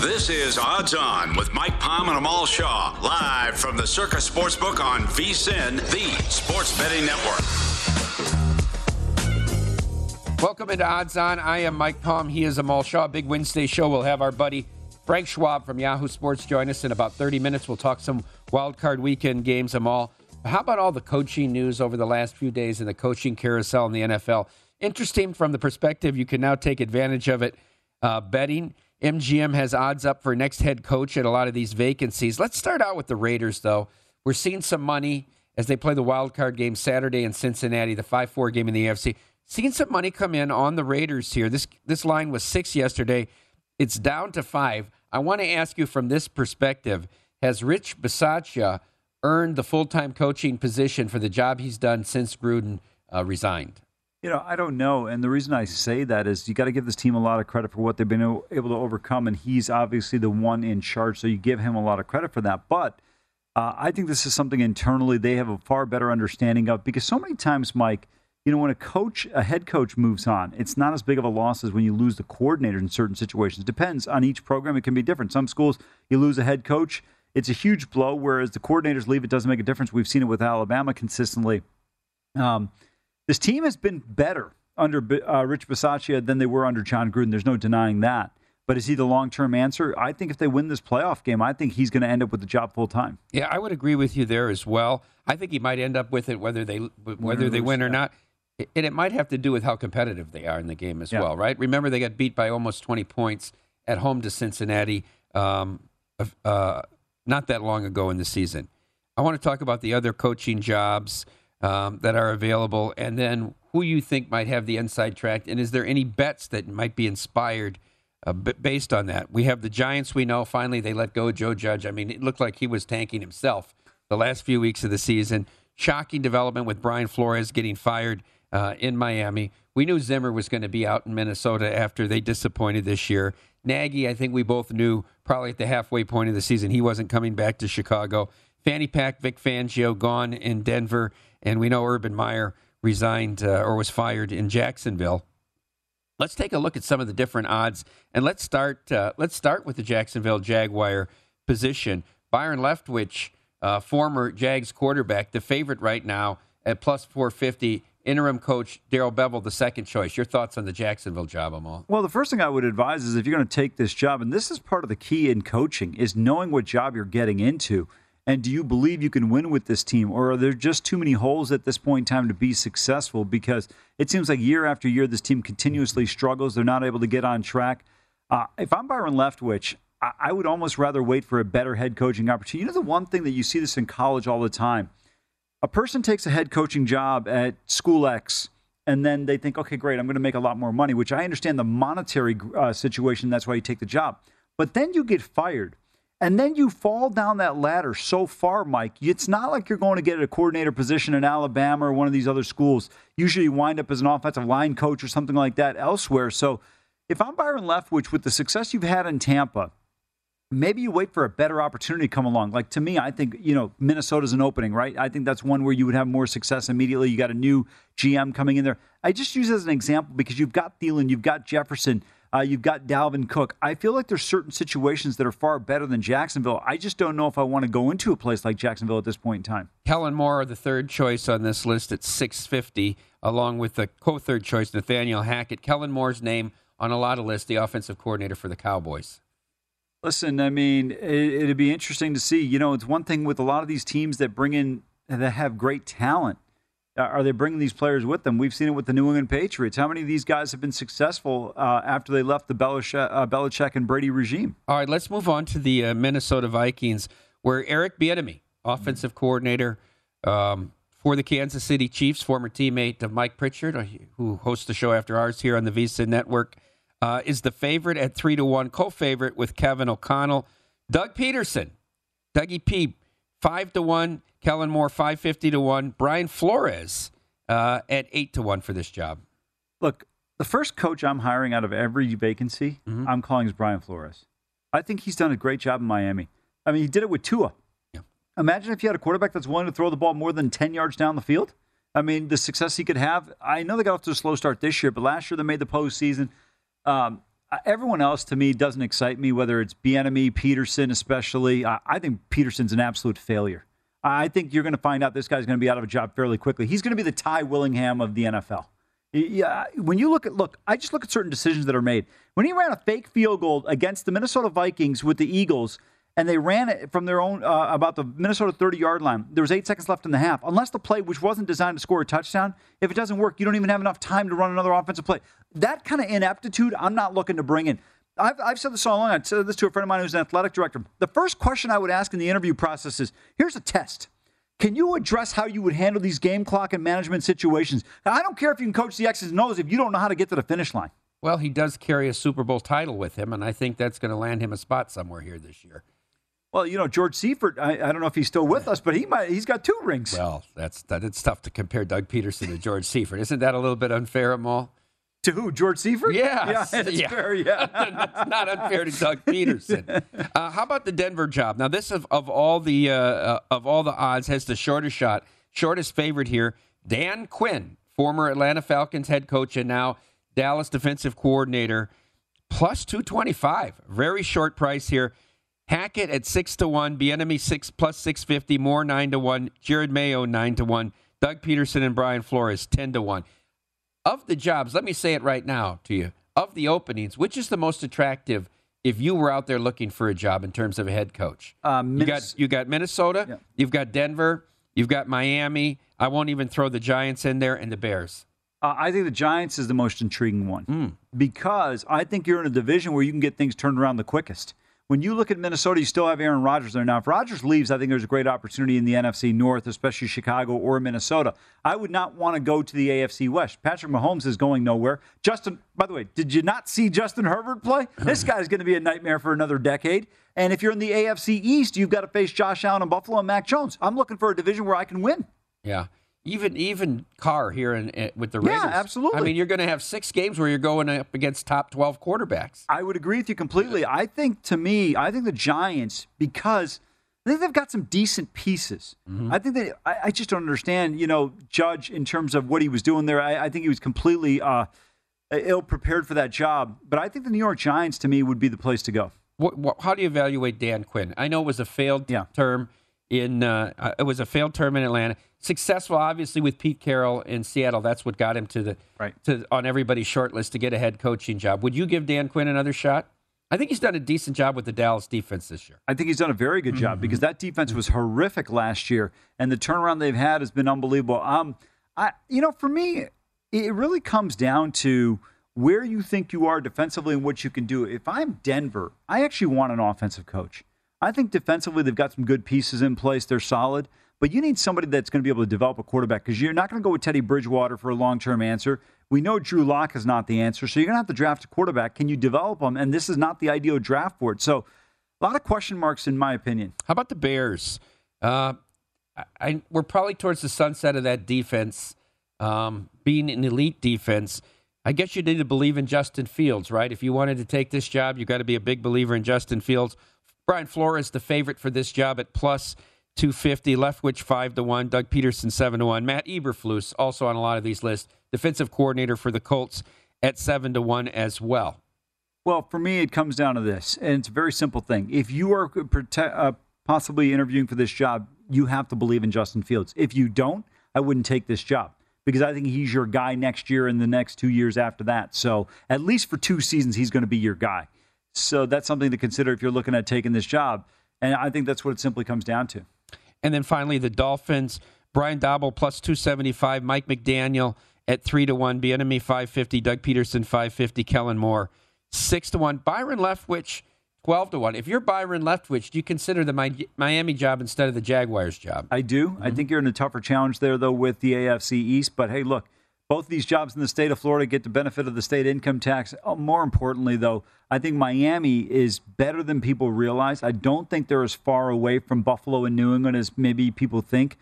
This is Odds On with Mike Palm and Amal Shaw, live from the Circa Sportsbook on VSIN, the sports betting network. Welcome into Odds On. I am Mike Palm. He is Amal Shaw. Big Wednesday show. We'll have our buddy Frank Schwab from Yahoo Sports join us in about 30 minutes. We'll talk some wild card weekend games, Amal. How about all the coaching news over the last few days in the coaching carousel in the NFL? Interesting from the perspective you can now take advantage of it uh, betting. MGM has odds up for next head coach at a lot of these vacancies. Let's start out with the Raiders, though. We're seeing some money as they play the wild card game Saturday in Cincinnati, the 5 4 game in the AFC. Seeing some money come in on the Raiders here. This, this line was six yesterday, it's down to five. I want to ask you from this perspective Has Rich Bisaccia earned the full time coaching position for the job he's done since Gruden uh, resigned? You know, I don't know. And the reason I say that is you got to give this team a lot of credit for what they've been able to overcome. And he's obviously the one in charge. So you give him a lot of credit for that. But uh, I think this is something internally they have a far better understanding of because so many times, Mike, you know, when a coach, a head coach moves on, it's not as big of a loss as when you lose the coordinator in certain situations. It Depends on each program. It can be different. Some schools, you lose a head coach, it's a huge blow, whereas the coordinators leave, it doesn't make a difference. We've seen it with Alabama consistently. Um, this team has been better under uh, Rich Bisaccia than they were under Jon Gruden. There's no denying that. But is he the long term answer? I think if they win this playoff game, I think he's going to end up with the job full time. Yeah, I would agree with you there as well. I think he might end up with it whether they whether they win or not. And it might have to do with how competitive they are in the game as yeah. well, right? Remember, they got beat by almost 20 points at home to Cincinnati um, uh, not that long ago in the season. I want to talk about the other coaching jobs um, that are available, and then who you think might have the inside track, and is there any bets that might be inspired uh, based on that? We have the Giants. We know finally they let go Joe Judge. I mean, it looked like he was tanking himself the last few weeks of the season. Shocking development with Brian Flores getting fired uh, in Miami. We knew Zimmer was going to be out in Minnesota after they disappointed this year. Nagy, I think we both knew probably at the halfway point of the season he wasn't coming back to Chicago. Fanny Pack, Vic Fangio gone in Denver, and we know Urban Meyer resigned uh, or was fired in Jacksonville. Let's take a look at some of the different odds, and let's start. Uh, let's start with the Jacksonville Jaguar position. Byron Leftwich, uh, former Jags quarterback, the favorite right now at plus 450 interim coach Darrell Bevell the second choice. Your thoughts on the Jacksonville job, Amal? Well, the first thing I would advise is if you're going to take this job, and this is part of the key in coaching, is knowing what job you're getting into. And do you believe you can win with this team, or are there just too many holes at this point in time to be successful? Because it seems like year after year, this team continuously struggles. They're not able to get on track. Uh, if I'm Byron Leftwich, I, I would almost rather wait for a better head coaching opportunity. You know, the one thing that you see this in college all the time a person takes a head coaching job at school X and then they think, okay, great, I'm going to make a lot more money, which I understand the monetary uh, situation. That's why you take the job. But then you get fired. And then you fall down that ladder so far, Mike. It's not like you're going to get a coordinator position in Alabama or one of these other schools. Usually you wind up as an offensive line coach or something like that elsewhere. So if I'm Byron Leftwich, with the success you've had in Tampa, maybe you wait for a better opportunity to come along. Like to me, I think, you know, Minnesota's an opening, right? I think that's one where you would have more success immediately. You got a new GM coming in there. I just use as an example because you've got Thielen, you've got Jefferson, uh, you've got Dalvin Cook. I feel like there's certain situations that are far better than Jacksonville. I just don't know if I want to go into a place like Jacksonville at this point in time. Kellen Moore, the third choice on this list at 650, along with the co-third choice Nathaniel Hackett. Kellen Moore's name on a lot of lists, the offensive coordinator for the Cowboys. Listen, I mean, it, would be interesting to see. You know, it's one thing with a lot of these teams that bring in that have great talent. Are they bringing these players with them? We've seen it with the New England Patriots. How many of these guys have been successful uh, after they left the Belichick, uh, Belichick, and Brady regime? All right, let's move on to the uh, Minnesota Vikings, where Eric Bieniemy, offensive coordinator um, for the Kansas City Chiefs, former teammate of Mike Pritchard, uh, who hosts the show after ours here on the VSIN Network, uh, is the favorite at three to one, co-favorite with Kevin O'Connell. Doug Pederson, Dougie P, five to one. Kellen Moore five fifty to one. Brian Flores uh, at eight to one for this job. Look, the first coach I'm hiring out of every vacancy, mm-hmm. I'm calling is Brian Flores. I think he's done a great job in Miami. I mean, he did it with Tua. Yeah. Imagine if you had a quarterback that's willing to throw the ball more than ten yards down the field. I mean, the success he could have. I know they got off to a slow start this year, but last year they made the postseason. Um, everyone else to me doesn't excite me, whether it's Bieniemy, Pederson, especially. I, I think Pederson's an absolute failure. I think you're going to find out this guy's going to be out of a job fairly quickly. He's going to be the Ty Willingham of the NFL. Yeah, when you look at look, I just look at certain decisions that are made. When he ran a fake field goal against the Minnesota Vikings with the Eagles, and they ran it from their own uh, about the Minnesota 30 yard line. There was eight seconds left in the half. Unless the play, which wasn't designed to score a touchdown, if it doesn't work, you don't even have enough time to run another offensive play. That kind of ineptitude, I'm not looking to bring in. I've, I've said this all along. I said this to a friend of mine who's an athletic director. The first question I would ask in the interview process is here's a test. Can you address how you would handle these game clock and management situations? Now, I don't care if you can coach the X's and O's if you don't know how to get to the finish line. Well, he does carry a Super Bowl title with him, and I think that's going to land him a spot somewhere here this year. Well, you know, George Seifert, I, I, don't know if he's still with us, but he might he's got two rings. Well, that's that it's tough to compare Doug Pederson to George Seifert. Isn't that a little bit unfair, Amal? To who? George Seifert? Yeah, yeah, yeah. fair. Yeah, it's not unfair to Doug Pederson. Uh, how about the Denver job? Now, this of, of all the uh, uh, of all the odds has the shortest shot, shortest favorite here. Dan Quinn, former Atlanta Falcons head coach and now Dallas defensive coordinator, plus two twenty five. Very short price here. Hackett at six to one, Bieniemy six plus six fifty, Moore nine to one, Jerod Mayo nine to one, Doug Pederson and Brian Flores ten to one. Of the jobs, let me say it right now to you. Of the openings, which is the most attractive if you were out there looking for a job in terms of a head coach? Um, you got you got Minnesota, yeah. you've got Denver, you've got Miami. I won't even throw the Giants in there and the Bears. Uh, I think the Giants is the most intriguing one mm. because I think you're in a division where you can get things turned around the quickest when you look at Minnesota, you still have Aaron Rodgers there. Now, if Rodgers leaves, I think there's a great opportunity in the NFC North, especially Chicago or Minnesota. I would not want to go to the AFC West. Patrick Mahomes is going nowhere. Justin, by the way, did you not see Justin Herbert play? This guy's going to be a nightmare for another decade. And if you're in the AFC East, you've got to face Josh Allen and Buffalo and Mac Jones. I'm looking for a division where I can win. Yeah even even Carr here in, in, with the Raiders. Yeah, absolutely. I mean, you're going to have six games where you're going up against top 12 quarterbacks. I would agree with you completely. I think to me, I think the Giants because I think they've got some decent pieces. Mm-hmm. I think that I, I, just don't understand, you know, Judge in terms of what he was doing there. I, I think he was completely uh, ill prepared for that job. But I think the New York Giants to me would be the place to go. What, what, how do you evaluate Dan Quinn? I know it was a failed yeah. term in uh, uh, it was a failed term in Atlanta. Successful, obviously, with Pete Carroll in Seattle. That's what got him to the right. to on everybody's short list to get a head coaching job. Would you give Dan Quinn another shot? I think he's done a decent job with the Dallas defense this year. I think he's done a very good job mm-hmm. because that defense was horrific last year, and the turnaround they've had has been unbelievable. Um, I, you know, for me, it really comes down to where you think you are defensively and what you can do. If I'm Denver, I actually want an offensive coach. I think defensively they've got some good pieces in place. They're solid. But you need somebody that's going to be able to develop a quarterback because you're not going to go with Teddy Bridgewater for a long term answer. We know Drew Lock is not the answer. So you're going to have to draft a quarterback. Can you develop them? And this is not the ideal draft board. So a lot of question marks, in my opinion. How about the Bears? Uh, I, we're probably towards the sunset of that defense um, being an elite defense. I guess you need to believe in Justin Fields, right? If you wanted to take this job, you've got to be a big believer in Justin Fields. Brian Flores, the favorite for this job at plus 250. Leftwich 5 to 1. Doug Pederson, 7 to 1. Matt Eberflus, also on a lot of these lists, defensive coordinator for the Colts at 7 to 1 as well. Well, for me, it comes down to this, and it's a very simple thing. If you are uh, possibly interviewing for this job, you have to believe in Justin Fields. If you don't, I wouldn't take this job because I think he's your guy next year and the next two years after that. So at least for two seasons, he's going to be your guy. So that's something to consider if you're looking at taking this job. And I think that's what it simply comes down to. And then finally, the Dolphins. Brian Daboll plus 275. Mike McDaniel at 3 to 1. Bieniemy 550. Doug Pederson 550. Kellen Moore 6 to 1. Byron Leftwich 12 to 1. If you're Byron Leftwich, do you consider the Miami job instead of the Jaguars job? I do. Mm-hmm. I think you're in a tougher challenge there, though, with the AFC East. But hey, look, both these jobs in the state of Florida get the benefit of the state income tax. Oh, more importantly, though, I think Miami is better than people realize. I don't think they're as far away from Buffalo and New England as maybe people think.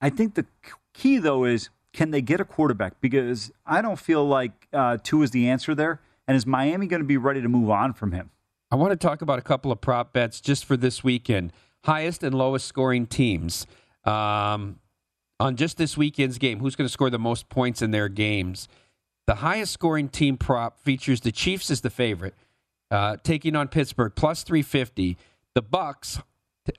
I think the key, though, is can they get a quarterback? Because I don't feel like uh, Tua is the answer there. And is Miami going to be ready to move on from him? I want to talk about a couple of prop bets just for this weekend. Highest and lowest scoring teams um, on just this weekend's game. Who's going to score the most points in their games? The highest scoring team prop features the Chiefs as the favorite, uh, taking on Pittsburgh plus three fifty. The Bucs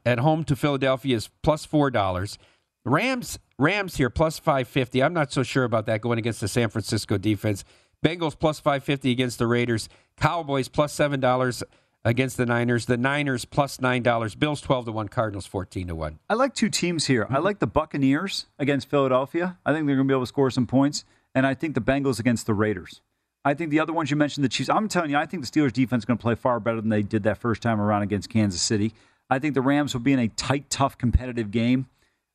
at home to Philadelphia is plus four dollars. Rams Rams here plus five fifty. I'm not so sure about that going against the San Francisco defense. Bengals plus 550 against the Raiders. Cowboys plus $7 against the Niners. The Niners plus $9. Bills 12 to 1. Cardinals 14 to 1. I like two teams here. I like the Buccaneers against Philadelphia. I think they're going to be able to score some points. And I think the Bengals against the Raiders. I think the other ones you mentioned, the Chiefs. I'm telling you, I think the Steelers defense is going to play far better than they did that first time around against Kansas City. I think the Rams will be in a tight, tough, competitive game.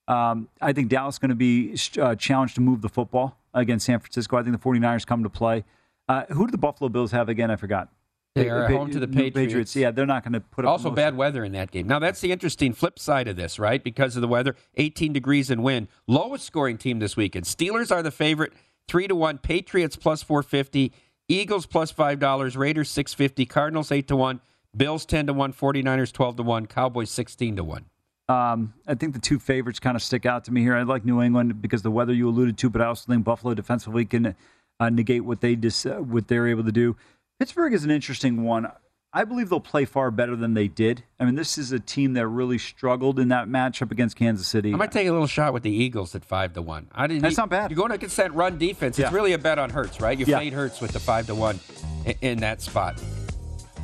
Um, I think Dallas is going to be uh, challenged to move the football against San Francisco. I think the 49ers come to play. Uh, who do the Buffalo Bills have again? I forgot. They are home to the Patriots. Patriots. Yeah, they're not going to put up. Also, bad weather in that game. Now, that's the interesting flip side of this, right? Because of the weather, 18 degrees and wind. Lowest scoring team this weekend. Steelers are the favorite, three to one. Patriots plus 450. Eagles plus five dollars. Raiders 650. Cardinals eight to one. Bills 10 to one. 49ers 12 to one. Cowboys 16 to one. Um, I think the two favorites kind of stick out to me here. I like New England because the weather you alluded to, but I also think Buffalo defensively can uh, negate what they dis- uh, what they're able to do. Pittsburgh is an interesting one. I believe they'll play far better than they did. I mean, this is a team that really struggled in that matchup against Kansas City. I might take a little shot with the Eagles at five to one. I didn't. That's not bad. You're going against that run defense. It's yeah. really a bet on Hurts, right? You yeah. fade Hurts with the five to one in, in that spot.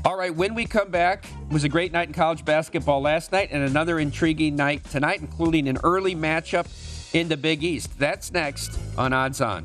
All right, when we come back, it was a great night in college basketball last night and another intriguing night tonight, including an early matchup in the Big East. That's next on Odds On.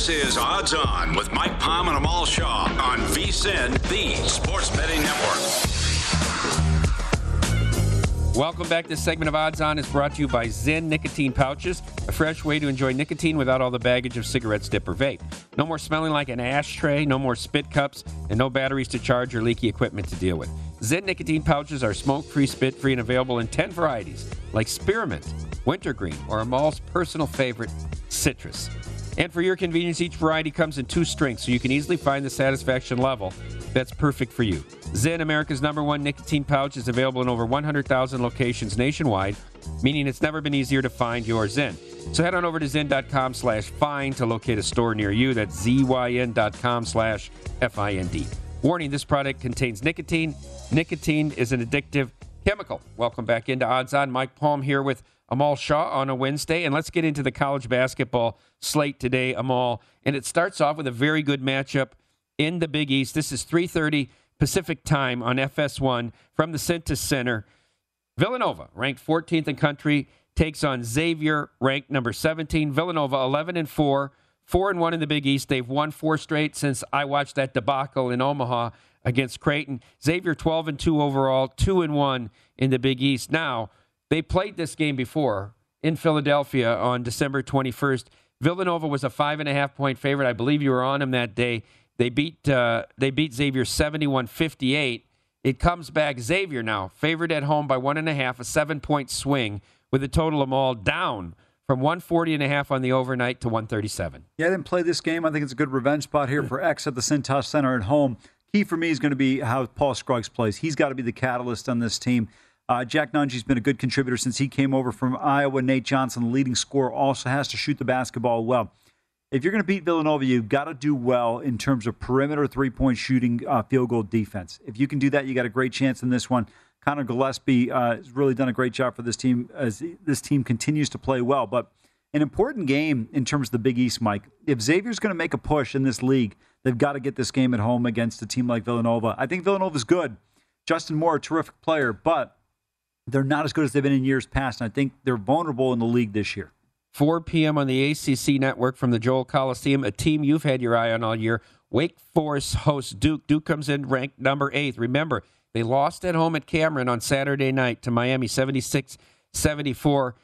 This is Odds On with Mike Palm and Amal Shaw on VSIN, the Sports Betting Network. Welcome back. This segment of Odds On is brought to you by ZYN Nicotine Pouches, a fresh way to enjoy nicotine without all the baggage of cigarettes, dip, or vape. No more smelling like an ashtray, no more spit cups, and no batteries to charge or leaky equipment to deal with. ZYN Nicotine Pouches are smoke free, spit free, and available in 10 varieties like spearmint, wintergreen, or Amal's personal favorite, citrus. And for your convenience, each variety comes in two strengths, so you can easily find the satisfaction level that's perfect for you. ZYN, America's number one nicotine pouch, is available in over 100,000 locations nationwide, meaning it's never been easier to find your ZYN. So head on over to zyn.com slash find to locate a store near you. That's zyn.com slash F-I-N-D. Warning, this product contains nicotine. Nicotine is an addictive chemical. Welcome back into Odds On. Mike Palm here with Amal Shaw on a Wednesday. And let's get into the college basketball slate today, Amal. And it starts off with a very good matchup in the Big East. This is 3:30 Pacific time on FS1 from the Cintas Center. Villanova, ranked 14th in country, takes on Xavier, ranked number 17. Villanova 11 and 4, 4 and 1 in the Big East. They've won four straight since I watched that debacle in Omaha against Creighton. Xavier 12 and 2 overall, 2 and 1 in the Big East. Now, they played this game before in Philadelphia on December 21st. Villanova was a five and a half point favorite. I believe you were on them that day. They beat uh, they beat Xavier 71-58. It comes back Xavier now favored at home by one and a half, a seven point swing with a total of all down from 140 and a half on the overnight to 137. Yeah, I didn't play this game. I think it's a good revenge spot here for X at the Cintas Center at home. Key for me is going to be how Paul Scruggs plays. He's got to be the catalyst on this team. Uh, Jack Nunge's been a good contributor since he came over from Iowa. Nate Johnson, the leading scorer, also has to shoot the basketball well. If you're going to beat Villanova, you've got to do well in terms of perimeter three point shooting, uh, field goal defense. If you can do that, you got a great chance in this one. Collin Gillespie uh, has really done a great job for this team as this team continues to play well. But an important game in terms of the Big East, Mike. If Xavier's going to make a push in this league, they've got to get this game at home against a team like Villanova. I think Villanova's good. Justin Moore, a terrific player, but they're not as good as they've been in years past. And I think they're vulnerable in the league this year. 4 p.m. on the ACC network from the Joel Coliseum, a team you've had your eye on all year. Wake Forest hosts Duke. Duke comes in ranked number eighth. Remember, they lost at home at Cameron on Saturday night to Miami 76 74.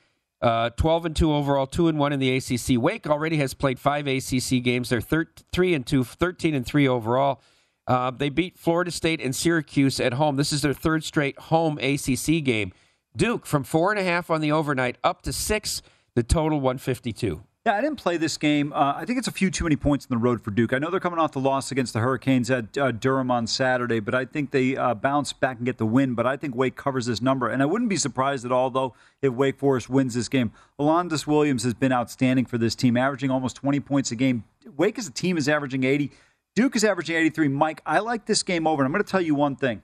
Uh, 12 and 2 overall, 2 and 1 in the ACC. Wake already has played five ACC games. They're thir- 3 and 2, 13 and 3 overall. Uh, they beat Florida State and Syracuse at home. This is their third straight home ACC game. Duke from four and a half on the overnight up to six, the total 152. Yeah, I didn't play this game. Uh, I think it's a few too many points in the road for Duke. I know they're coming off the loss against the Hurricanes at uh, Durham on Saturday, but I think they uh, bounce back and get the win. But I think Wake covers this number, and I wouldn't be surprised at all, though, if Wake Forest wins this game. Alondes Williams has been outstanding for this team, averaging almost 20 points a game. Wake as a team is averaging 80. Duke is averaging 83. Mike, I like this game over. And I'm going to tell you one thing.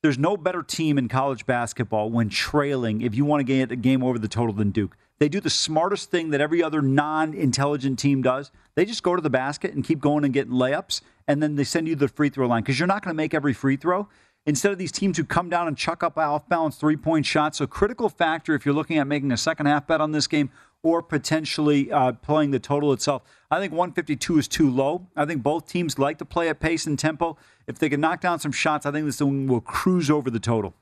There's no better team in college basketball when trailing if you want to get a game over the total than Duke. They do the smartest thing that every other non intelligent team does. They just go to the basket and keep going and getting layups, and then they send you the free throw line because you're not going to make every free throw. Instead of these teams who come down and chuck up off balance three point shots. So, critical factor if you're looking at making a second half bet on this game or potentially uh, playing the total itself. I think 152 is too low. I think both teams like to play at pace and tempo. If they can knock down some shots, I think this one will cruise over the total.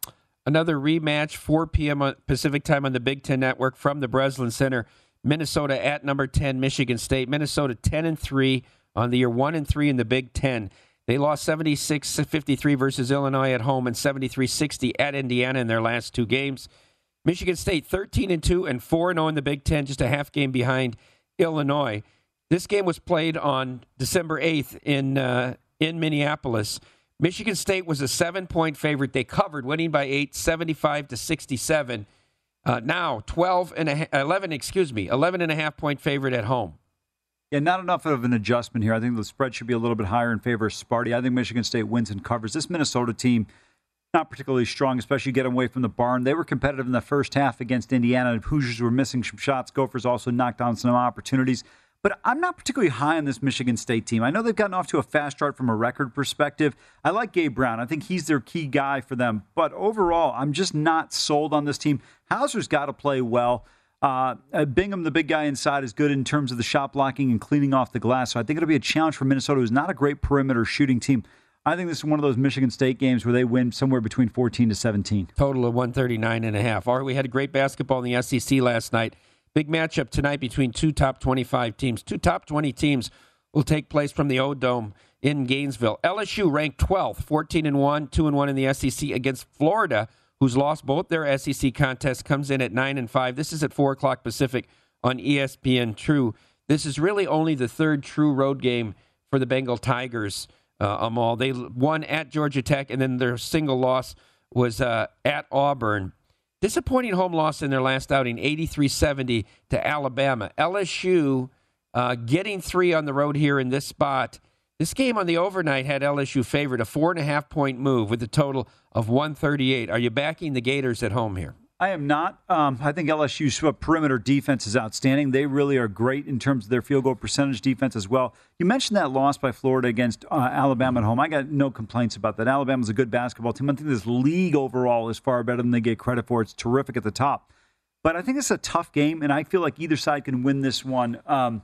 Another rematch, 4 p.m. Pacific time on the Big Ten Network from the Breslin Center. Minnesota at number 10, Michigan State. Minnesota 10 and 3 on the year, 1 and 3 in the Big Ten. They lost 76 53 versus Illinois at home and 73 60 at Indiana in their last two games. Michigan State 13 and 2 and 4 and 0 in the Big 10, just a half game behind Illinois. This game was played on December 8th in uh, in Minneapolis. Michigan State was a 7-point favorite. They covered winning by 8, 75 to 67. Uh, now 12 and a, 11, excuse me, 11 and a half point favorite at home. Yeah, not enough of an adjustment here. I think the spread should be a little bit higher in favor of Sparty. I think Michigan State wins and covers. This Minnesota team not particularly strong, especially getting away from the barn. They were competitive in the first half against Indiana. Hoosiers were missing some shots. Gophers also knocked down some opportunities. But I'm not particularly high on this Michigan State team. I know they've gotten off to a fast start from a record perspective. I like Gabe Brown. I think he's their key guy for them. But overall, I'm just not sold on this team. Hauser's got to play well. Uh, uh, Bingham, the big guy inside, is good in terms of the shot blocking and cleaning off the glass. So I think it'll be a challenge for Minnesota, who's not a great perimeter shooting team. I think this is one of those Michigan State games where they win somewhere between 14 to 17. Total of 139 and a half. All right, we had a great basketball in the SEC last night. Big matchup tonight between two top 25 teams. Two top 20 teams will take place from the O Dome in Gainesville. LSU ranked 12th, 14 and 1, 2 and 1 in the SEC against Florida, who's lost both their SEC contests, comes in at 9 and 5. This is at 4 o'clock Pacific on ESPN2. This is really only the third true road game for the Bengal Tigers uh, Amal. They won at Georgia Tech, and then their single loss was uh, at Auburn. Disappointing home loss in their last outing, 83 70 to Alabama. LSU uh, getting three on the road here in this spot. This game on the overnight had LSU favored, a four and a half point move with a total of 138. Are you backing the Gators at home here? I am not. Um, I think LSU's perimeter defense is outstanding. They really are great in terms of their field goal percentage defense as well. You mentioned that loss by Florida against uh, Alabama at home. I got no complaints about that. Alabama's a good basketball team. I think this league overall is far better than they get credit for. It's terrific at the top. But I think it's a tough game, and I feel like either side can win this one. Um,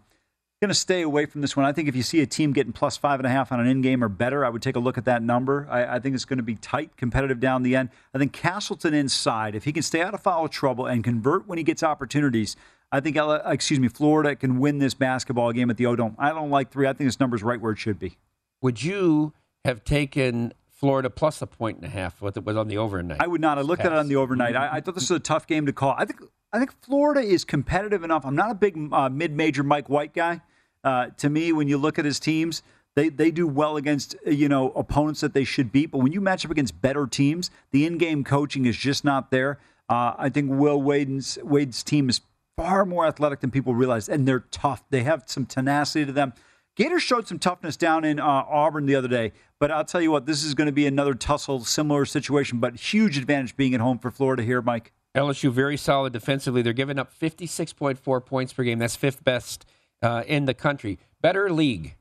going to stay away from this one. I think if you see a team getting plus five and a half on an in game or better, I would take a look at that number. I, I, think it's going to be tight, competitive down the end. I think Castleton inside, if he can stay out of foul trouble and convert when he gets opportunities, I think, excuse me, Florida can win this basketball game at the O Dome. I don't like three. I think this number is right where it should be. Would you have taken Florida plus a point and a half what it was on the overnight? I would not. I looked Pass. at it on the overnight. I, I, thought this was a tough game to call. I think I think Florida is competitive enough. I'm not a big uh, mid-major Mike White guy. Uh, to me, when you look at his teams, they, they do well against you know opponents that they should beat. But when you match up against better teams, the in-game coaching is just not there. Uh, I think Will Wade's Wade's team is far more athletic than people realize, and they're tough. They have some tenacity to them. Gators showed some toughness down in uh, Auburn the other day, but I'll tell you what, this is going to be another tussle, similar situation, but huge advantage being at home for Florida here, Mike. LSU very solid defensively. They're giving up 56.4 points per game. That's fifth best uh, in the country. Better league,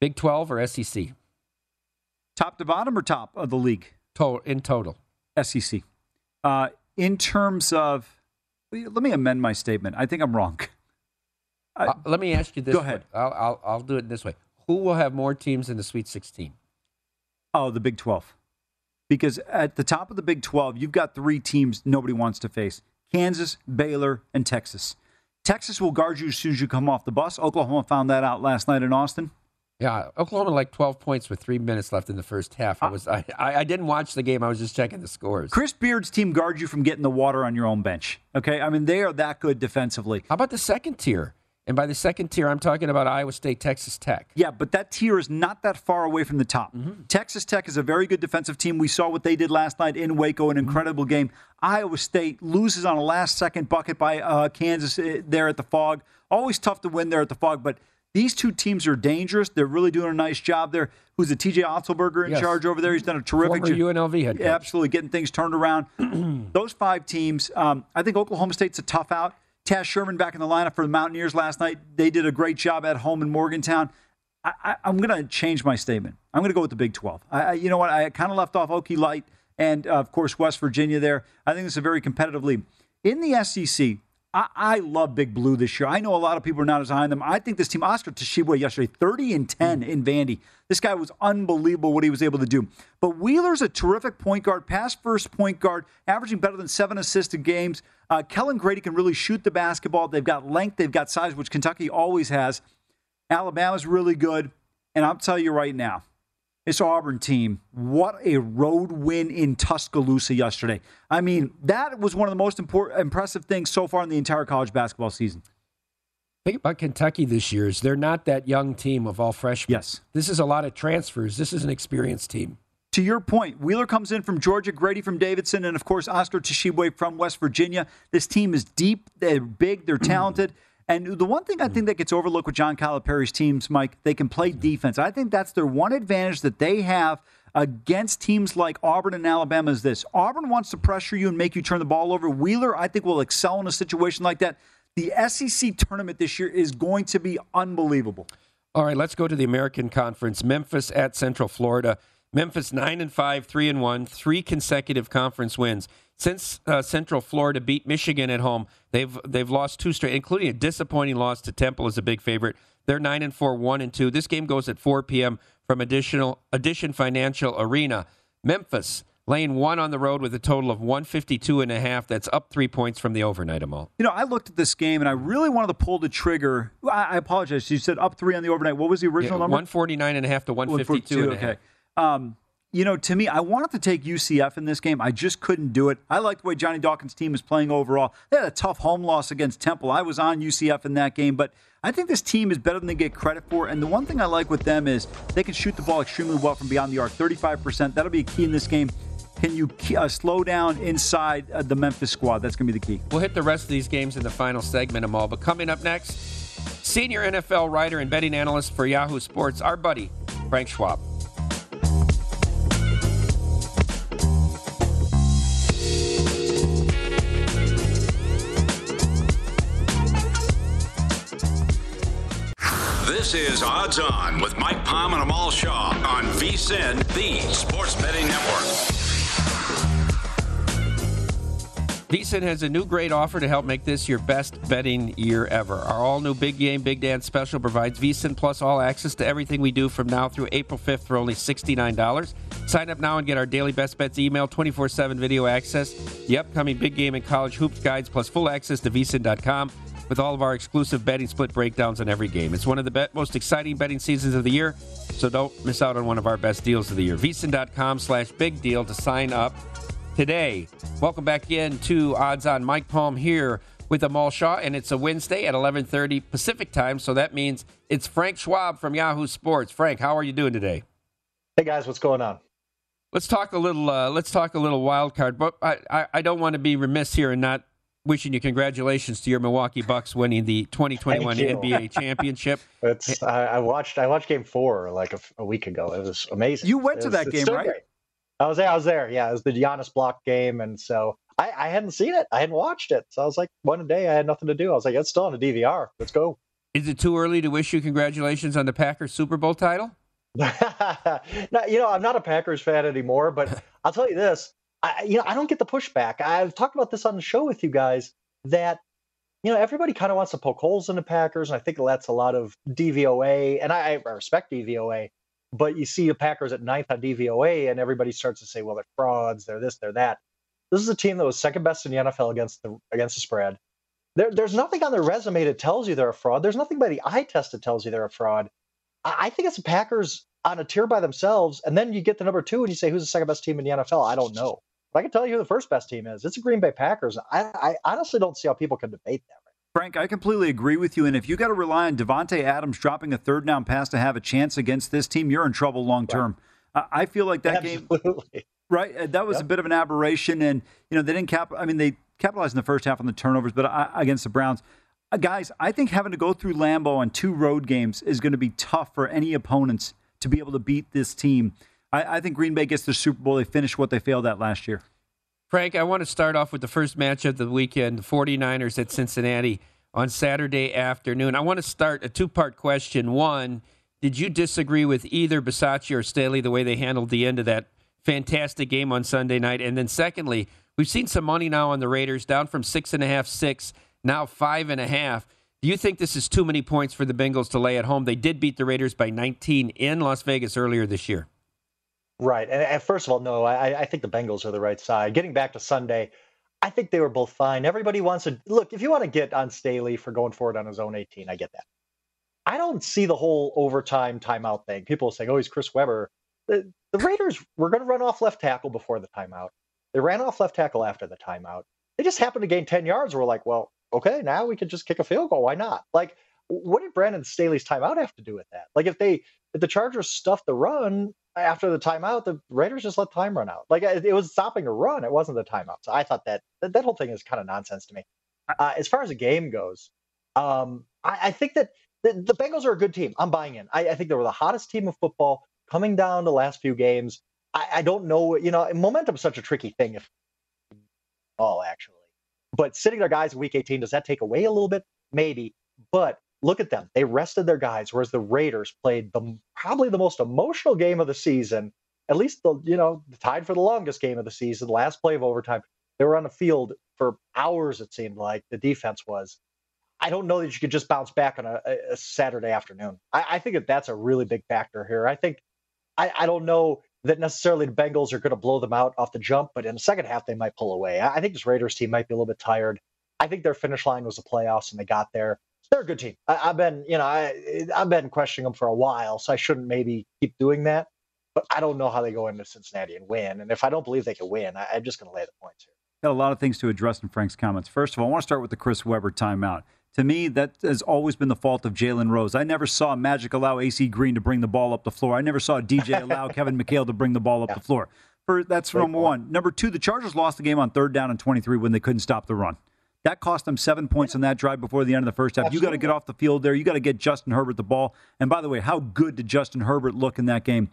Big 12 or SEC? Top to bottom or top of the league? Total, in total. SEC. Uh, in terms of, let me amend my statement. I think I'm wrong. I, uh, let me ask you this. Go ahead. I'll, I'll, I'll do it this way. Who will have more teams in the Sweet 16? Oh, the Big 12. Because at the top of the Big 12, you've got three teams nobody wants to face Kansas, Baylor, and Texas. Texas will guard you as soon as you come off the bus. Oklahoma found that out last night in Austin. Yeah, Oklahoma like 12 points with three minutes left in the first half. Uh, I was I, I didn't watch the game. I was just checking the scores. Chris Beard's team guards you from getting the water on your own bench. Okay, I mean they are that good defensively. How about the second tier? And by the second tier, I'm talking about Iowa State, Texas Tech. Yeah, but that tier is not that far away from the top. Mm-hmm. Texas Tech is a very good defensive team. We saw what they did last night in Waco, an mm-hmm. incredible mm-hmm. game. Iowa State loses on a last second bucket by uh, Kansas uh, there at the Phog. Always tough to win there at the Phog, but these two teams are dangerous. They're really doing a nice job there. Who's the TJ Otzelberger in yes. charge over there? He's done a terrific job. UNLV head coach. Absolutely, getting things turned around. Those five teams, um, I think Oklahoma State's a tough out. Taz Sherman back in the lineup for the Mountaineers last night. They did a great job at home in Morgantown. I, am going to change my statement. I'm going to go with the Big 12. I, you know what? I kind of left off Okie Light and, uh, of course, West Virginia there. I think it's a very competitive league. In the SEC, I, I, love Big Blue this year. I know a lot of people are not as high on them. I think this team, Oscar Tshiebwe yesterday, 30 and 10 in Vandy. This guy was unbelievable what he was able to do. But Wheeler's a terrific point guard, pass first point guard, averaging better than seven assisted games. Uh, Kellan Grady can really shoot the basketball. They've got length, they've got size, which Kentucky always has. Alabama's really good. And I'll tell you right now, this Auburn team, what a road win in Tuscaloosa yesterday. I mean, that was one of the most important, impressive things so far in the entire college basketball season. Think about Kentucky this year is they're not that young team of all freshmen. Yes. This is a lot of transfers. This is an experienced team. To your point, Wheeler comes in from Georgia, Grady from Davidson, and of course Oscar Tshiebwe from West Virginia. This team is deep, they're big, they're talented. And the one thing I hmm. think that gets overlooked with John Calipari's teams, Mike, they can play hmm. defense. I think that's their one advantage that they have against teams like Auburn and Alabama is this. Auburn wants to pressure you and make you turn the ball over. Wheeler, I think, will excel in a situation like that. The SEC tournament this year is going to be unbelievable. All right, let's go to the American Conference. Memphis at Central Florida. Memphis 9 and 5, 3 and 1, three consecutive conference wins. Since uh, Central Florida beat Michigan at home, they've they've lost two straight, including a disappointing loss to Temple as a big favorite. They're nine and four, one and two. This game goes at 4 p.m. from additional Addition Financial Arena. Memphis laying one on the road with a total of 152 and a half. That's up three points from the overnight, Amal. You know, I looked at this game and I really wanted to pull the trigger. I, I apologize. You said up three on the overnight. What was the original yeah, number? 149 and a half to 152 and a half. Okay. Um, you know, to me, I wanted to take UCF in this game. I just couldn't do it. I like the way Johnny Dawkins' team is playing overall. They had a tough home loss against Temple. I was on UCF in that game, but I think this team is better than they get credit for. And the one thing I like with them is they can shoot the ball extremely well from beyond the arc 35%. That'll be a key in this game. Can you uh, slow down inside uh, the Memphis squad? That's going to be the key. We'll hit the rest of these games in the final segment, Amal. But coming up next, senior NFL writer and betting analyst for Yahoo Sports, our buddy, Frank Schwab. This is Odds On with Mike Palm and Amal Shaw on VSIN, the Sports Betting Network. VSIN has a new great offer to help make this your best betting year ever. Our all new Big Game Big Dance special provides VSIN Plus all access to everything we do from now through April 5th for only $69. Sign up now and get our daily best bets email, 24 7 video access, the upcoming Big Game and College Hoops guides, plus full access to VSIN.com with all of our exclusive betting split breakdowns on every game. It's one of the be- most exciting betting seasons of the year, so don't miss out on one of our best deals of the year. VSIN.com slash big deal to sign up today. Welcome back in to Odds On. Mike Palm here with Amal Shaw, and it's a Wednesday at 11:30 Pacific time, so that means it's Frank Schwab from Yahoo Sports. Frank, how are you doing today? Hey guys, what's going on? Let's talk a little. Uh, let's talk a little wild card, but I, I, I don't want to be remiss here and not wishing you congratulations to your Milwaukee Bucks winning the 2021 NBA championship. It's I, I, watched I watched Game Four like a, a, week ago. It was amazing. You went to that game, right? Great. I was there. I was there. Yeah, it was the Giannis block game, and so I, I hadn't seen it. I hadn't watched it. So I was like, one day I had nothing to do. I was like, it's still on a DVR. Let's go. Is it too early to wish you congratulations on the Packers Super Bowl title? no, you know, I'm not a Packers fan anymore, but I'll tell you this. I, you know, I don't get the pushback. I've talked about this on the show with you guys that, you know, everybody kind of wants to poke holes in the Packers, and I think that's a lot of DVOA, and I, I respect DVOA, but you see the Packers at ninth on DVOA, and everybody starts to say, well, they're frauds, they're this, they're that. This is a team that was second best in the NFL against the against the spread. There, there's nothing on their resume that tells you they're a fraud. There's nothing by the eye test that tells you they're a fraud. I, I think it's the Packers on a tier by themselves, and then you get the number two and you say, who's the second best team in the NFL? I don't know. I can tell you who the first best team is. It's the Green Bay Packers. I, I honestly don't see how people can debate that. Frank, I completely agree with you. And if you got to rely on Davante Adams dropping a third down pass to have a chance against this team, you're in trouble long term. Right. I feel like that Absolutely. game, right? Uh, that was yep. a bit of an aberration, and you know they didn't cap. I mean, they capitalized in the first half on the turnovers, but I, against the Browns, uh, guys, I think having to go through Lambeau on two road games is going to be tough for any opponents to be able to beat this team. I, I think Green Bay gets the Super Bowl. They finish what they failed at last year. Frank, I want to start off with the first match of the weekend: the 49ers at Cincinnati on Saturday afternoon. I want to start a two part question. One, did you disagree with either Bisaccia or Staley the way they handled the end of that fantastic game on Sunday night? And then, secondly, we've seen some money now on the Raiders down from six and a half, six, now five and a half. Do you think this is too many points for the Bengals to lay at home? They did beat the Raiders by 19 in Las Vegas earlier this year. Right. And, and first of all, no, I, I think the Bengals are the right side. Getting back to Sunday, I think they were both fine. Everybody wants to look. If you want to get on Staley for going forward on his own 18, I get that. I don't see the whole overtime timeout thing. People saying, "Oh, he's Chris Webber." The, the Raiders were going to run off left tackle before the timeout. They ran off left tackle after the timeout. They just happened to gain 10 yards. We're like, well, okay, now we could just kick a field goal. Why not? Like, what did Brandon Staley's timeout have to do with that? Like, if they if the Chargers stuffed the run, after the timeout, the Raiders just let time run out. Like it was stopping a run. It wasn't the timeout. So I thought that that, that whole thing is kind of nonsense to me. Uh, as far as the game goes, um, I, I, think that the, the, Bengals are a good team. I'm buying in. I, I, think they were the hottest team of football coming down the last few games. I, I don't know. You know, momentum is such a tricky thing. If all actually, but sitting their guys in week 18 does that take away a little bit? Maybe. But look at them. They rested their guys, whereas the Raiders played the probably the most emotional game of the season. At least the you know tied for the longest game of the season, last play of overtime. They were on the field for hours. It seemed like the defense was. I don't know that you could just bounce back on a, a Saturday afternoon. I, I, think that that's a really big factor here. I think I, I don't know that necessarily the Bengals are going to blow them out off the jump, but in the second half they might pull away. I, I think this Raiders team might be a little bit tired. I think their finish line was the playoffs, and they got there they're a good team. I, have been, you know, I, I've been questioning them for a while, so I shouldn't maybe keep doing that. But I don't know how they go into Cincinnati and win. And if I don't believe they can win, I, I'm just going to lay the points here. Got a lot of things to address in Frank's comments. First of all, I want to start with the Chris Webber timeout. To me, that has always been the fault of Jalen Rose. I never saw Magic allow AC Green to bring the ball up the floor. I never saw DJ allow Kevin McHale to bring the ball up yeah. the floor. For, that's Great number point. one. Number two, the Chargers lost the game on third down and 23 when they couldn't stop the run. That cost them seven points on that drive before the end of the first half. Absolutely. You got to get off the field there. You got to get Justin Herbert the ball. And by the way, how good did Justin Herbert look in that game?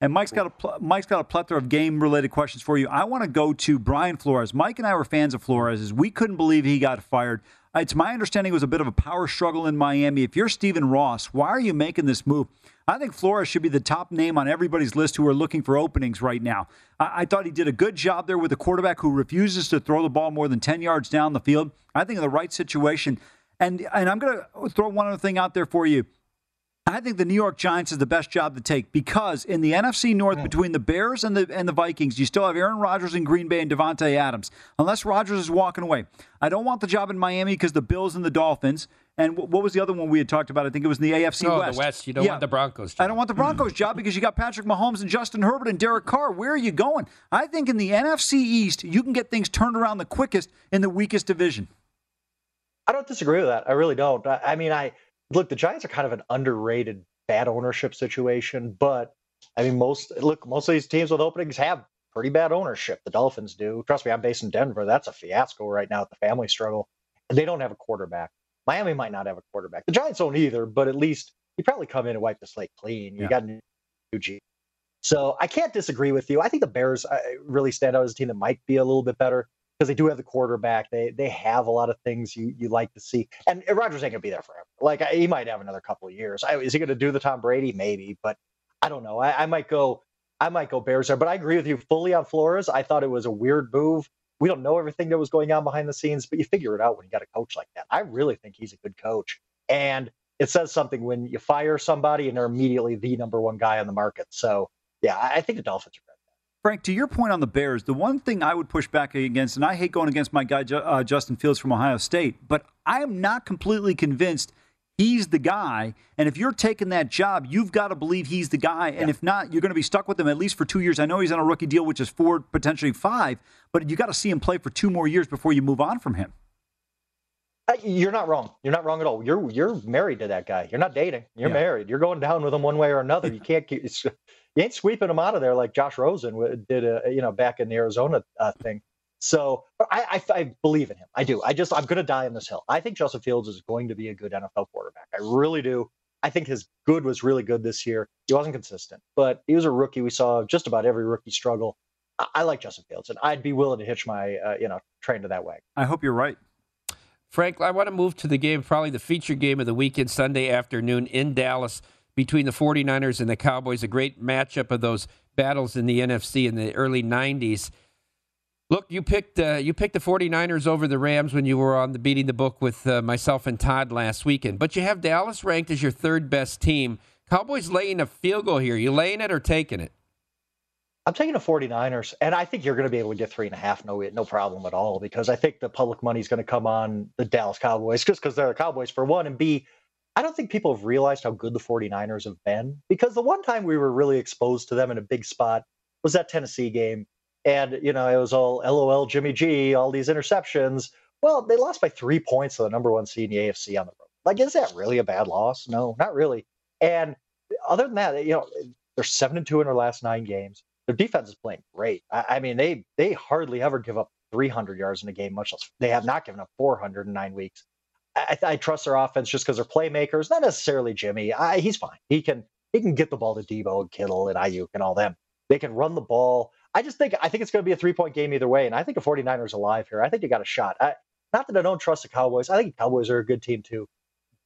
And Mike's got a Mike's got a plethora of game related questions for you. I want to go to Brian Flores. Mike and I were fans of Flores. We couldn't believe he got fired. It's my understanding it was a bit of a power struggle in Miami. If you're Stephen Ross, why are you making this move? I think Flores should be the top name on everybody's list who are looking for openings right now. I, I thought he did a good job there with a quarterback who refuses to throw the ball more than 10 yards down the field. I think in the right situation. And, and I'm going to throw one other thing out there for you. I think the New York Giants is the best job to take because in the NFC North, between the Bears and the and the Vikings, you still have Aaron Rodgers in Green Bay and Davante Adams. Unless Rodgers is walking away, I don't want the job in Miami because the Bills and the Dolphins. And what was the other one we had talked about? I think it was in the AFC no, West. the West. You don't yeah. want the Broncos. Job. I don't want the Broncos job because you got Patrick Mahomes and Justin Herbert and Derek Carr. Where are you going? I think in the NFC East, you can get things turned around the quickest in the weakest division. I don't disagree with that. I really don't. I, I mean, I look. The Giants are kind of an underrated bad ownership situation. But I mean, most look, most of these teams with openings have pretty bad ownership. The Dolphins do. Trust me, I'm based in Denver. That's a fiasco right now the family struggle. And they don't have a quarterback. Miami might not have a quarterback. The Giants don't either, but at least you probably come in and wipe the slate clean. You yeah. got a new G. So I can't disagree with you. I think the Bears uh, really stand out as a team that might be a little bit better because they do have the quarterback. They they have a lot of things you you like to see. And Rodgers ain't gonna be there forever. Like he might have another couple of years. I, is he gonna do the Tom Brady? Maybe, but I don't know. I, I might go. I might go Bears there. But I agree with you fully on Flores. I thought it was a weird move. We don't know everything that was going on behind the scenes, but you figure it out when you got a coach like that. I really think he's a good coach, and it says something when you fire somebody and they're immediately the number one guy on the market. So yeah, I, I think the Dolphins are Frank, to your point on the Bears, the one thing I would push back against, and I hate going against my guy uh, Justin Fields from Ohio State, but I am not completely convinced he's the guy. And if you're taking that job, you've got to believe he's the guy. And yeah. if not, you're going to be stuck with him at least for two years. I know he's on a rookie deal, which is four, potentially five, but you got to see him play for two more years before you move on from him. Uh, you're not wrong. You're not wrong at all. You're you're married to that guy. You're not dating. You're yeah. married. You're going down with him one way or another. You can't keep you ain't sweeping them out of there like Josh Rosen did, a, you know, back in the Arizona uh, thing. So I, I, I, believe in him. I do. I just I'm going to die on this hill. I think Justin Fields is going to be a good NFL quarterback. I really do. I think his good was really good this year. He wasn't consistent, but he was a rookie. We saw just about every rookie struggle. I, I like Justin Fields, and I'd be willing to hitch my uh, you know train to that way. I hope you're right. Frank, I want to move to the game, probably the feature game of the weekend, Sunday afternoon in Dallas between the 49ers and the Cowboys, a great matchup of those battles in the NFC in the early 90s. Look, you picked uh, you picked the 49ers over the Rams when you were on the beating the book with uh, myself and Todd last weekend. But you have Dallas ranked as your third best team. Cowboys laying a field goal here. You laying it or taking it? I'm taking the 49ers, and I think you're going to be able to get three and a half, no, no problem at all, because I think the public money is going to come on the Dallas Cowboys just because they're the Cowboys for one, and B, I don't think people have realized how good the 49ers have been because the one time we were really exposed to them in a big spot was that Tennessee game. And, you know, it was all LOL Jimmy G, all these interceptions. Well, they lost by three points to the number one seed in the AFC on the road. Like, is that really a bad loss? No, not really. And other than that, you know, they're seven and two in their last nine games. Their defense is playing great. I, I mean, they they hardly ever give up 300 yards in a game, much less they have not given up 400 in nine weeks. I, I trust their offense just because they're playmakers. Not necessarily Jimmy. I, he's fine. He can he can get the ball to Deebo and Kittle and Aiyuk and all them. They can run the ball. I just think I think it's going to be a three point game either way. And I think the 49ers alive here. I think they got a shot. I, not that I don't trust the Cowboys. I think the Cowboys are a good team too.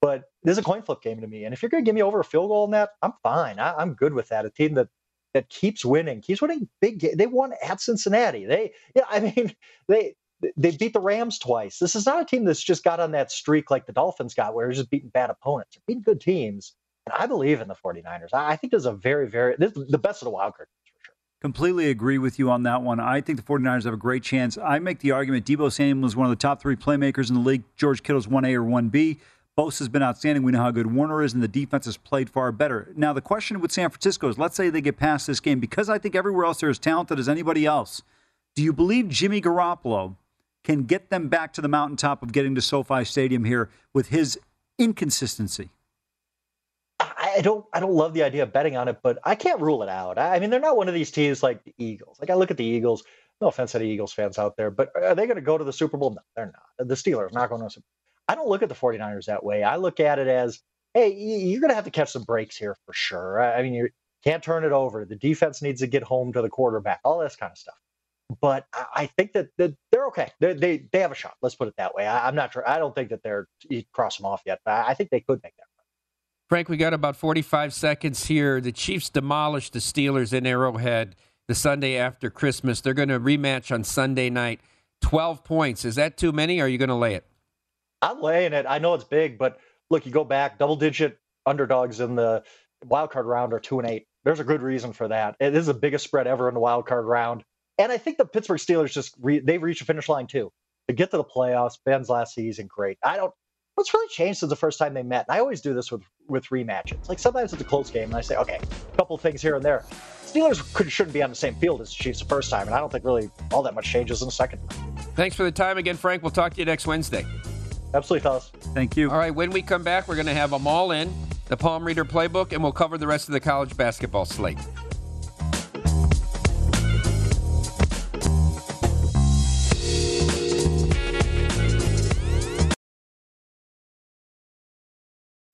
But this is a coin flip game to me. And if you're going to give me over a field goal in that, I'm fine. I, am good with that. A team that that keeps winning, keeps winning big. They won at Cincinnati. They, yeah, I mean, they they beat the Rams twice. This is not a team that's just got on that streak like the Dolphins got, where they're just beating bad opponents. They're beating good teams. And I believe in the 49ers. I think this is a very, very, this is the best of the wild card. For sure. Completely agree with you on that one. I think the 49ers have a great chance. I make the argument Deebo Samuel is one of the top three playmakers in the league. George Kittle's 1A or 1B. Bosa has been outstanding. We know how good Warner is, and the defense has played far better. Now, the question with San Francisco is let's say they get past this game, because I think everywhere else they're as talented as anybody else. Do you believe Jimmy Garoppolo can get them back to the mountaintop of getting to SoFi Stadium here with his inconsistency? I don't I don't love the idea of betting on it, but I can't rule it out. I mean, they're not one of these teams like the Eagles. Like I look at the Eagles. No offense to the Eagles fans out there, but are they going to go to the Super Bowl? No, they're not. The Steelers not going to. I don't look at the 49ers that way. I look at it as, hey, you're going to have to catch some breaks here for sure. I mean, you can't turn it over. The defense needs to get home to the quarterback. All this kind of stuff. But I think that, that they're okay. They they they have a shot. Let's put it that way. I, am not sure. I don't think that they're cross them off yet, but I think they could make that. Frank, we got about 45 seconds here. The Chiefs demolished the Steelers in Arrowhead the Sunday after Christmas. They're going to rematch on Sunday night. 12 points. Is that too many? Are you going to lay it? I'm laying it. I know it's big, but look, you go back double digit underdogs in the wild card round are two and eight. There's a good reason for that. It is the biggest spread ever in the wild card round. And I think the Pittsburgh Steelers just re- they've reached the finish line too. To get to the playoffs, Ben's last season, great. I don't. What's really changed since the first time they met? And I always do this with with rematches. Like sometimes it's a close game, and I say, okay, a couple things here and there. Steelers could, shouldn't be on the same field as the Chiefs the first time, and I don't think really all that much changes in the second. Thanks for the time again, Frank. We'll talk to you next Wednesday. Absolutely, fellas. Thank you. All right, when we come back, we're going to have them all in the Palm Reader playbook, and we'll cover the rest of the college basketball slate.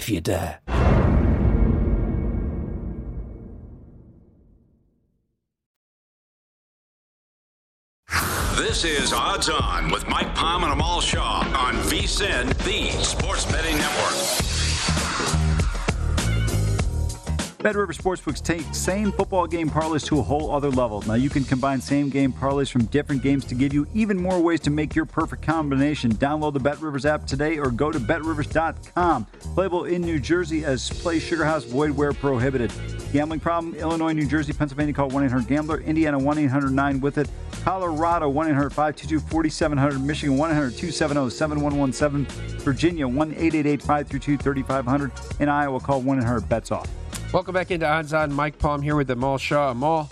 if you dare. This is Odds On with Mike Palm and Amal Shaw on VSIN, the Sports Betting Network. Bet River Sportsbooks take same football game parlays to a whole other level. Now you can combine same game parlays from different games to give you even more ways to make your perfect combination. Download the Bet Rivers app today or go to betrivers.com. Playable in New Jersey as play Sugar House void where prohibited. Gambling problem? Illinois, New Jersey, Pennsylvania. Call 1-800-GAMBLER. Indiana 1-800-9-WITH-IT. Colorado 1-800-522-4700. Michigan 1-800-270-7117. Virginia 1-888-532-3500. And Iowa call 1-800-BETS-OFF. Welcome back into Odds On. Mike Palm here with Amal Shaw. Amal,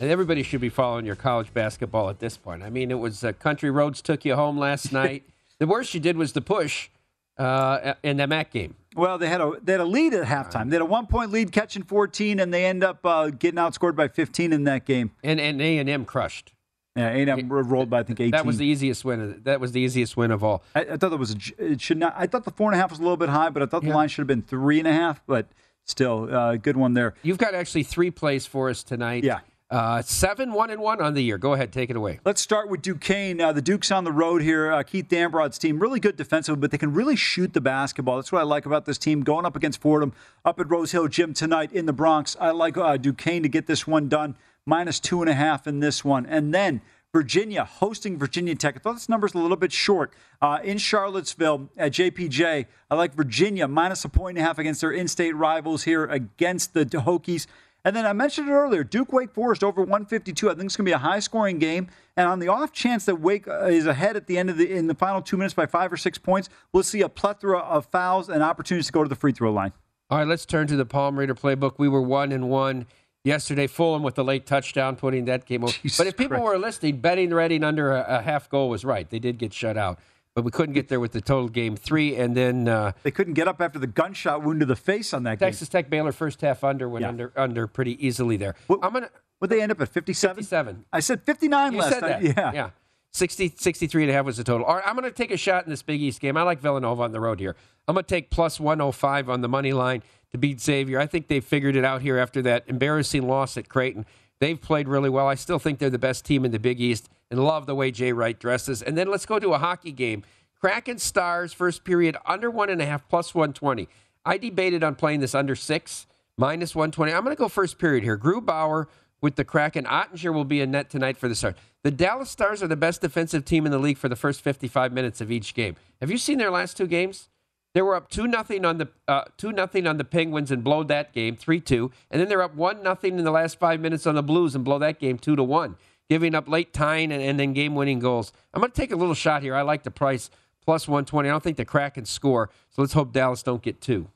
and everybody should be following your college basketball at this point. I mean, it was uh, Country Roads took you home last night. the worst you did was the push uh, in the MAC game. Well, they had a they had a lead at halftime. They had a one point lead, catching 14, and they end up uh, getting outscored by 15 in that game. And and A and M crushed. Yeah, A and M rolled by I think 18. That was the easiest win. That was the easiest win of all. I, I thought that was a, it should not. I thought the four and a half was a little bit high, but I thought yeah. the line should have been three and a half. But still, uh, good one there. You've got actually three plays for us tonight. Yeah. Uh, seven, one, and one on the year. Go ahead, take it away. Let's start with Duquesne. Uh, the Duke's on the road here. Uh, Keith Dambrot's team, really good defensively, but they can really shoot the basketball. That's what I like about this team. Going up against Fordham up at Rose Hill Gym tonight in the Bronx. I like uh, Duquesne to get this one done. Minus two and a half in this one. And then Virginia hosting Virginia Tech. I thought this number's a little bit short. Uh, in Charlottesville at JPJ, I like Virginia minus a point and a half against their in state rivals here against the Hokies. And then I mentioned it earlier Duke Wake Forest over 152. I think it's going to be a high scoring game. And on the off chance that Wake uh, is ahead at the end of the in the final two minutes by five or six points, we'll see a plethora of fouls and opportunities to go to the free throw line. All right, let's turn to the Palm Reader playbook. We were one and one yesterday. Fulham with the late touchdown, putting that game over. Jesus but if people Christ. were listening, betting Reading under a, a half goal was right. They did get shut out but we couldn't get there with the total game three. And then uh, they couldn't get up after the gunshot wound to the face on that game. Texas game. Tech Baylor first half under went Yeah. under under pretty easily there. What- I'm gonna Would they end up at 57? 57. I said 59 You last said time. that. Yeah. Yeah. 60, 63 and a half was the total. All right, I'm going to take a shot in this Big East game. I like Villanova on the road here. I'm going to take plus 105 on the money line to beat Xavier. I think they've figured it out here after that embarrassing loss at Creighton. They've played really well. I still think they're the best team in the Big East and love the way Jay Wright dresses. And then let's go to a hockey game. Kraken Stars, first period, under one and a half, plus 120. I debated on playing this under six, minus 120. I'm going to go first period here. Grubauer, with the Kraken. Oettinger will be in net tonight for the Stars. The Dallas Stars are the best defensive team in the league for the first 55 minutes of each game. Have you seen their last two games? They were up two nothing on the uh, two nothing on the Penguins and blow that game three two, and then they're up one nothing in the last five minutes on the Blues and blow that game two to one, giving up late tying and, and then game winning goals. I'm going to take a little shot here. I like the price plus 120. I don't think the Kraken score, so let's hope Dallas don't get two.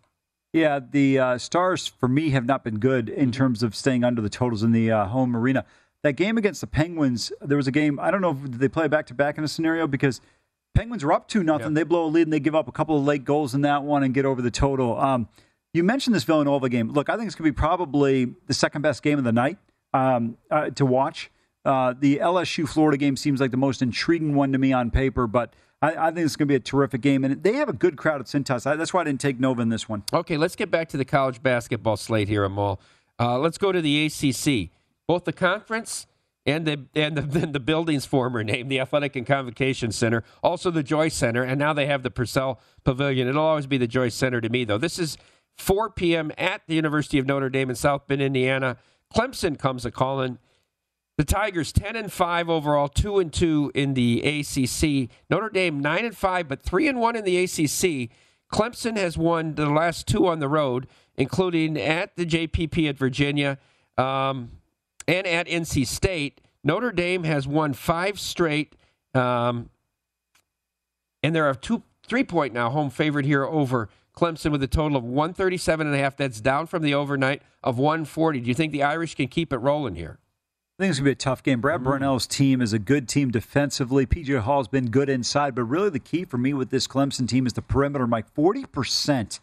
Yeah, the uh, Stars for me have not been good in terms of staying under the totals in the uh, home arena. That game against the Penguins, there was a game. I don't know if they play back to back in a scenario because Penguins are up two nothing. They blow a lead and they give up a couple of late goals in that one and get over the total. Um, you mentioned this Villanova game. Look, I think it's going to be probably the second best game of the night um, uh, to watch. Uh, the LSU Florida game seems like the most intriguing one to me on paper, but I, I think it's going to be a terrific game. And they have a good crowd at Cintas. That's why I didn't take Nova in this one. Okay, let's get back to the college basketball slate here, Amal. Uh, let's go to the ACC. Both the conference and the and the, the building's former name, the Athletic and Convocation Center, also the Joyce Center, and now they have the Purcell Pavilion. It'll always be the Joyce Center to me, though. This is 4 p.m. at the University of Notre Dame in South Bend, Indiana. Clemson comes a calling. The Tigers 10 and 5 overall, 2 and 2 in the ACC. Notre Dame 9 and 5 but 3 and 1 in the ACC. Clemson has won the last two on the road, including at the JPJ at Virginia um, and at NC State. Notre Dame has won five straight, um, and they're a two three point now home favorite here over Clemson with a total of 137 and a half. That's down from the overnight of 140. Do you think the Irish can keep it rolling here? I think it's going to be a tough game. Brad mm-hmm. Brownell's team is a good team defensively. PJ Hall's been good inside, but really the key for me with this Clemson team is the perimeter, Mike. 40%.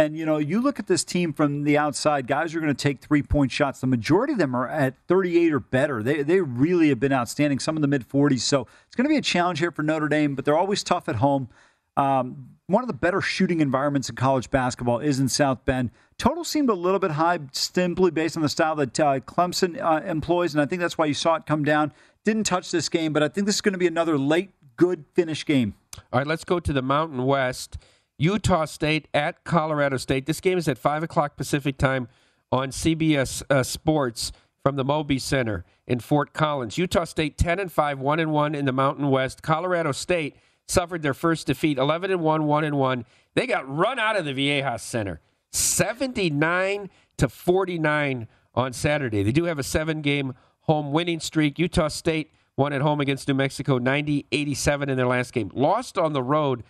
And, you know, you look at this team from the outside, guys are going to take three point shots. The majority of them are at 38 or better. They, they really have been outstanding, some in the mid 40s. So it's going to be a challenge here for Notre Dame, but they're always tough at home. Um, one of the better shooting environments in college basketball is in South Bend. Total seemed a little bit high simply based on the style that uh, Clemson uh, employs, and I think that's why you saw it come down. Didn't touch this game, but I think this is going to be another late, good finish game. All right, let's go to the Mountain West. Utah State at Colorado State. This game is at 5 o'clock Pacific time on CBS uh, Sports from the Moby Center in Fort Collins. Utah State 10 and 5, 1 and 1 in the Mountain West. Colorado State suffered their first defeat 11 and 1, 1 and 1. They got run out of the Viejas Center 79 to 49 on Saturday. They do have a seven game home winning streak. Utah State won at home against New Mexico 90 87 in their last game. Lost on the road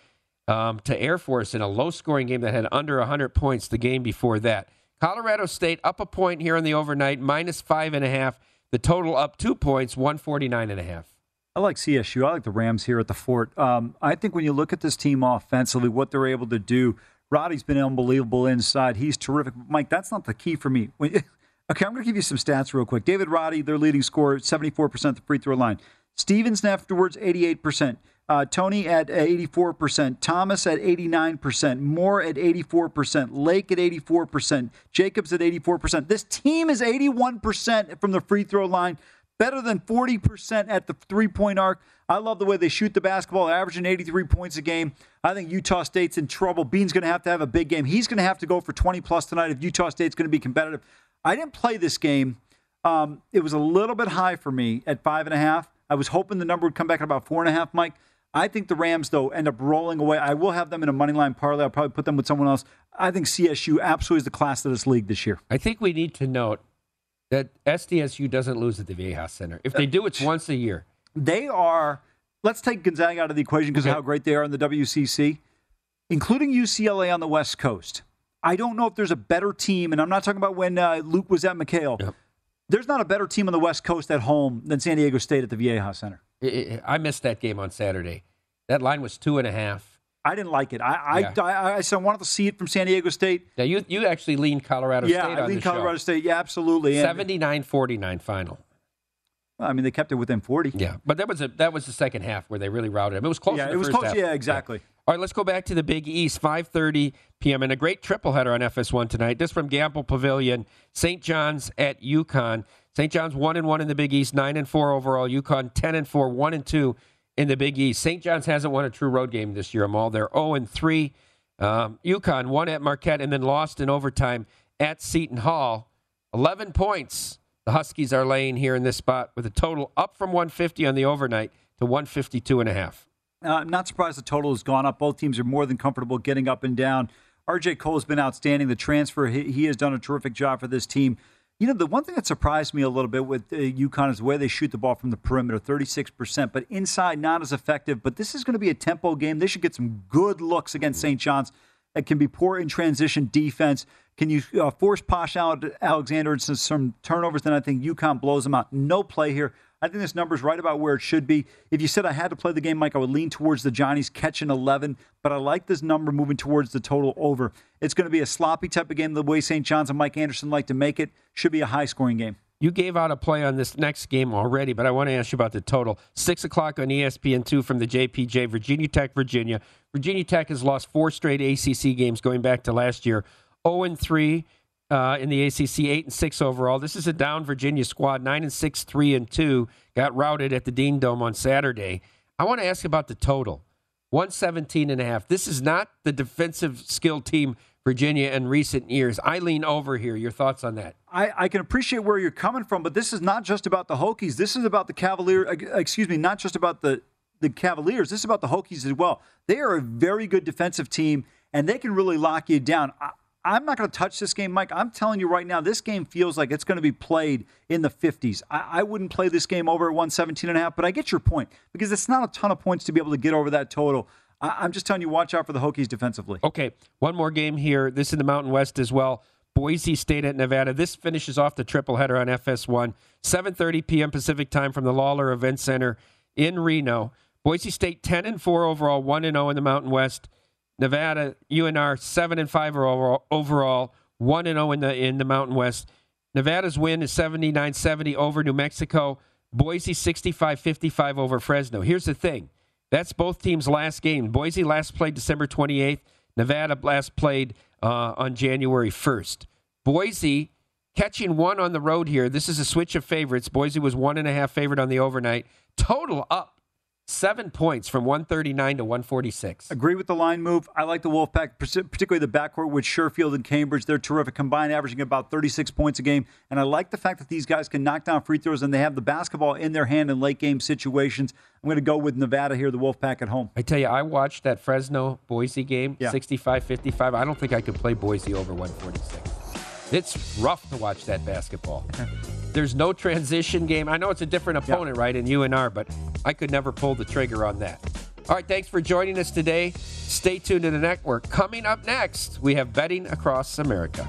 um, to Air Force in a low scoring game that had under 100 points the game before that. Colorado State up a point here in the overnight, minus five and a half. The total up two points, 149 and a half. I like CSU. I like the Rams here at the fort. Um, I think when you look at this team offensively, what they're able to do, Roddy's been unbelievable inside. He's terrific. Mike, that's not the key for me. Okay, I'm going to give you some stats real quick. David Roddy, their leading scorer, 74% the free throw line. Stevens afterwards, 88%. Uh, Tony at 84%, Thomas at 89%, Moore at 84%, Lake at 84%, Jacobs at 84%. This team is 81% from the free throw line, better than 40% at the three point arc. I love the way they shoot the basketball, averaging 83 points a game. I think Utah State's in trouble. Bean's going to have to have a big game. He's going to have to go for 20 plus tonight if Utah State's going to be competitive. I didn't play this game. Um, it was a little bit high for me at five and a half. I was hoping the number would come back at about four and a half, Mike. I think the Rams, though, end up rolling away. I will have them in a money line parlay. I'll probably put them with someone else. I think CSU absolutely is the class of this league this year. I think we need to note that SDSU doesn't lose at the Viejas Center. If they do, it's once a year. They are. Let's take Gonzaga out of the equation because okay. of how great they are in the WCC, including UCLA on the West Coast. I don't know if there's a better team, and I'm not talking about when uh, Luke was at McKale. Yep. There's not a better team on the West Coast at home than San Diego State at the Viejas Center. I missed that game on Saturday. That line was two and a half. I didn't like it. I yeah. I, I, I, wanted to see it from San Diego State. Yeah, you you actually leaned Colorado yeah, State. Yeah, I leaned Colorado show. State. Yeah, absolutely. 79-49 final. I mean, they kept it within forty. Yeah, but that was a that was the second half where they really routed them. It was close. Yeah, it was close. Half. Yeah, exactly. Yeah. All right, let's go back to the Big East. Five thirty p.m. and a great triple header on FS1 tonight. This from Gampel Pavilion. St. John's at UConn. St. John's one and one in the Big East, nine and four overall. UConn ten and four, one and two in the Big East. St. John's hasn't won a true road game this year, I'm all there, 0 and 3. Um, UConn won at Marquette and then lost in overtime at Seton Hall. 11 points. The Huskies are laying here in this spot with a total up from 150 on the overnight to 152 and a half. Uh, I'm not surprised the total has gone up. Both teams are more than comfortable getting up and down. RJ Cole has been outstanding. The transfer, he, he has done a terrific job for this team. You know, the one thing that surprised me a little bit with uh, UConn is the way they shoot the ball from the perimeter, 36%, but inside not as effective. But this is going to be a tempo game. They should get some good looks against St. John's. It can be poor in transition defense. Can you uh, force Posh out Alexander into some turnovers? Then I think UConn blows them out. No play here. I think this number is right about where it should be. If you said I had to play the game, Mike, I would lean towards the Johnnies catching 11, but I like this number moving towards the total over. It's going to be a sloppy type of game the way St. John's and Mike Anderson like to make it. Should be a high scoring game. You gave out a play on this next game already, but I want to ask you about the total. Six o'clock on ESPN2 from the JPJ, Virginia Tech, Virginia. Virginia Tech has lost four straight ACC games going back to last year. 0 and 3 uh, in the ACC, 8 and 6 overall. This is a down Virginia squad, 9 and 6, 3 and 2. Got routed at the Dean Dome on Saturday. I want to ask about the total 117 and a half. This is not the defensive skill team Virginia in recent years. I lean over here. Your thoughts on that? I, I, can appreciate where you're coming from, but this is not just about the Hokies. This is about the Cavalier. Excuse me, not just about the the Cavaliers. This is about the Hokies as well. They are a very good defensive team, and they can really lock you down. I, I'm not going to touch this game, Mike. I'm telling you right now, this game feels like it's going to be played in the 50s. I, I wouldn't play this game over at 117 and a half, but I get your point because it's not a ton of points to be able to get over that total. I, am just telling you, watch out for the Hokies defensively. Okay, one more game here. This in the Mountain West as well. Boise State at Nevada. This finishes off the triple header on FS1. 7:30 p.m. Pacific time from the Lawlor Event Center in Reno. Boise State 10 and 4 overall, 1 and 0 in the Mountain West. Nevada UNR 7 and 5 overall, 1 and 0 in the in the Mountain West. Nevada's win is 79-70 over New Mexico. Boise 65-55 over Fresno. Here's the thing. That's both teams' last game. Boise last played December 28th. Nevada last played uh, on January 1st. Boise catching one on the road here. This is a switch of favorites. Boise was one and a half favorite on the overnight. Total up Seven points from 139 to 146. Agree with the line move. I like the Wolfpack, particularly the backcourt with Sherfield and Cambridge. They're terrific, combined averaging about 36 points a game. And I like the fact that these guys can knock down free throws and they have the basketball in their hand in late game situations. I'm going to go with Nevada here, the Wolfpack at home. I tell you, I watched that Fresno Boise game, 65 55. I don't think I could play Boise over 146. It's rough to watch that basketball. There's no transition game. I know it's a different opponent, yeah. right, in UNR, but I could never pull the trigger on that. All right, thanks for joining us today. Stay tuned to the network. Coming up next, we have betting across America.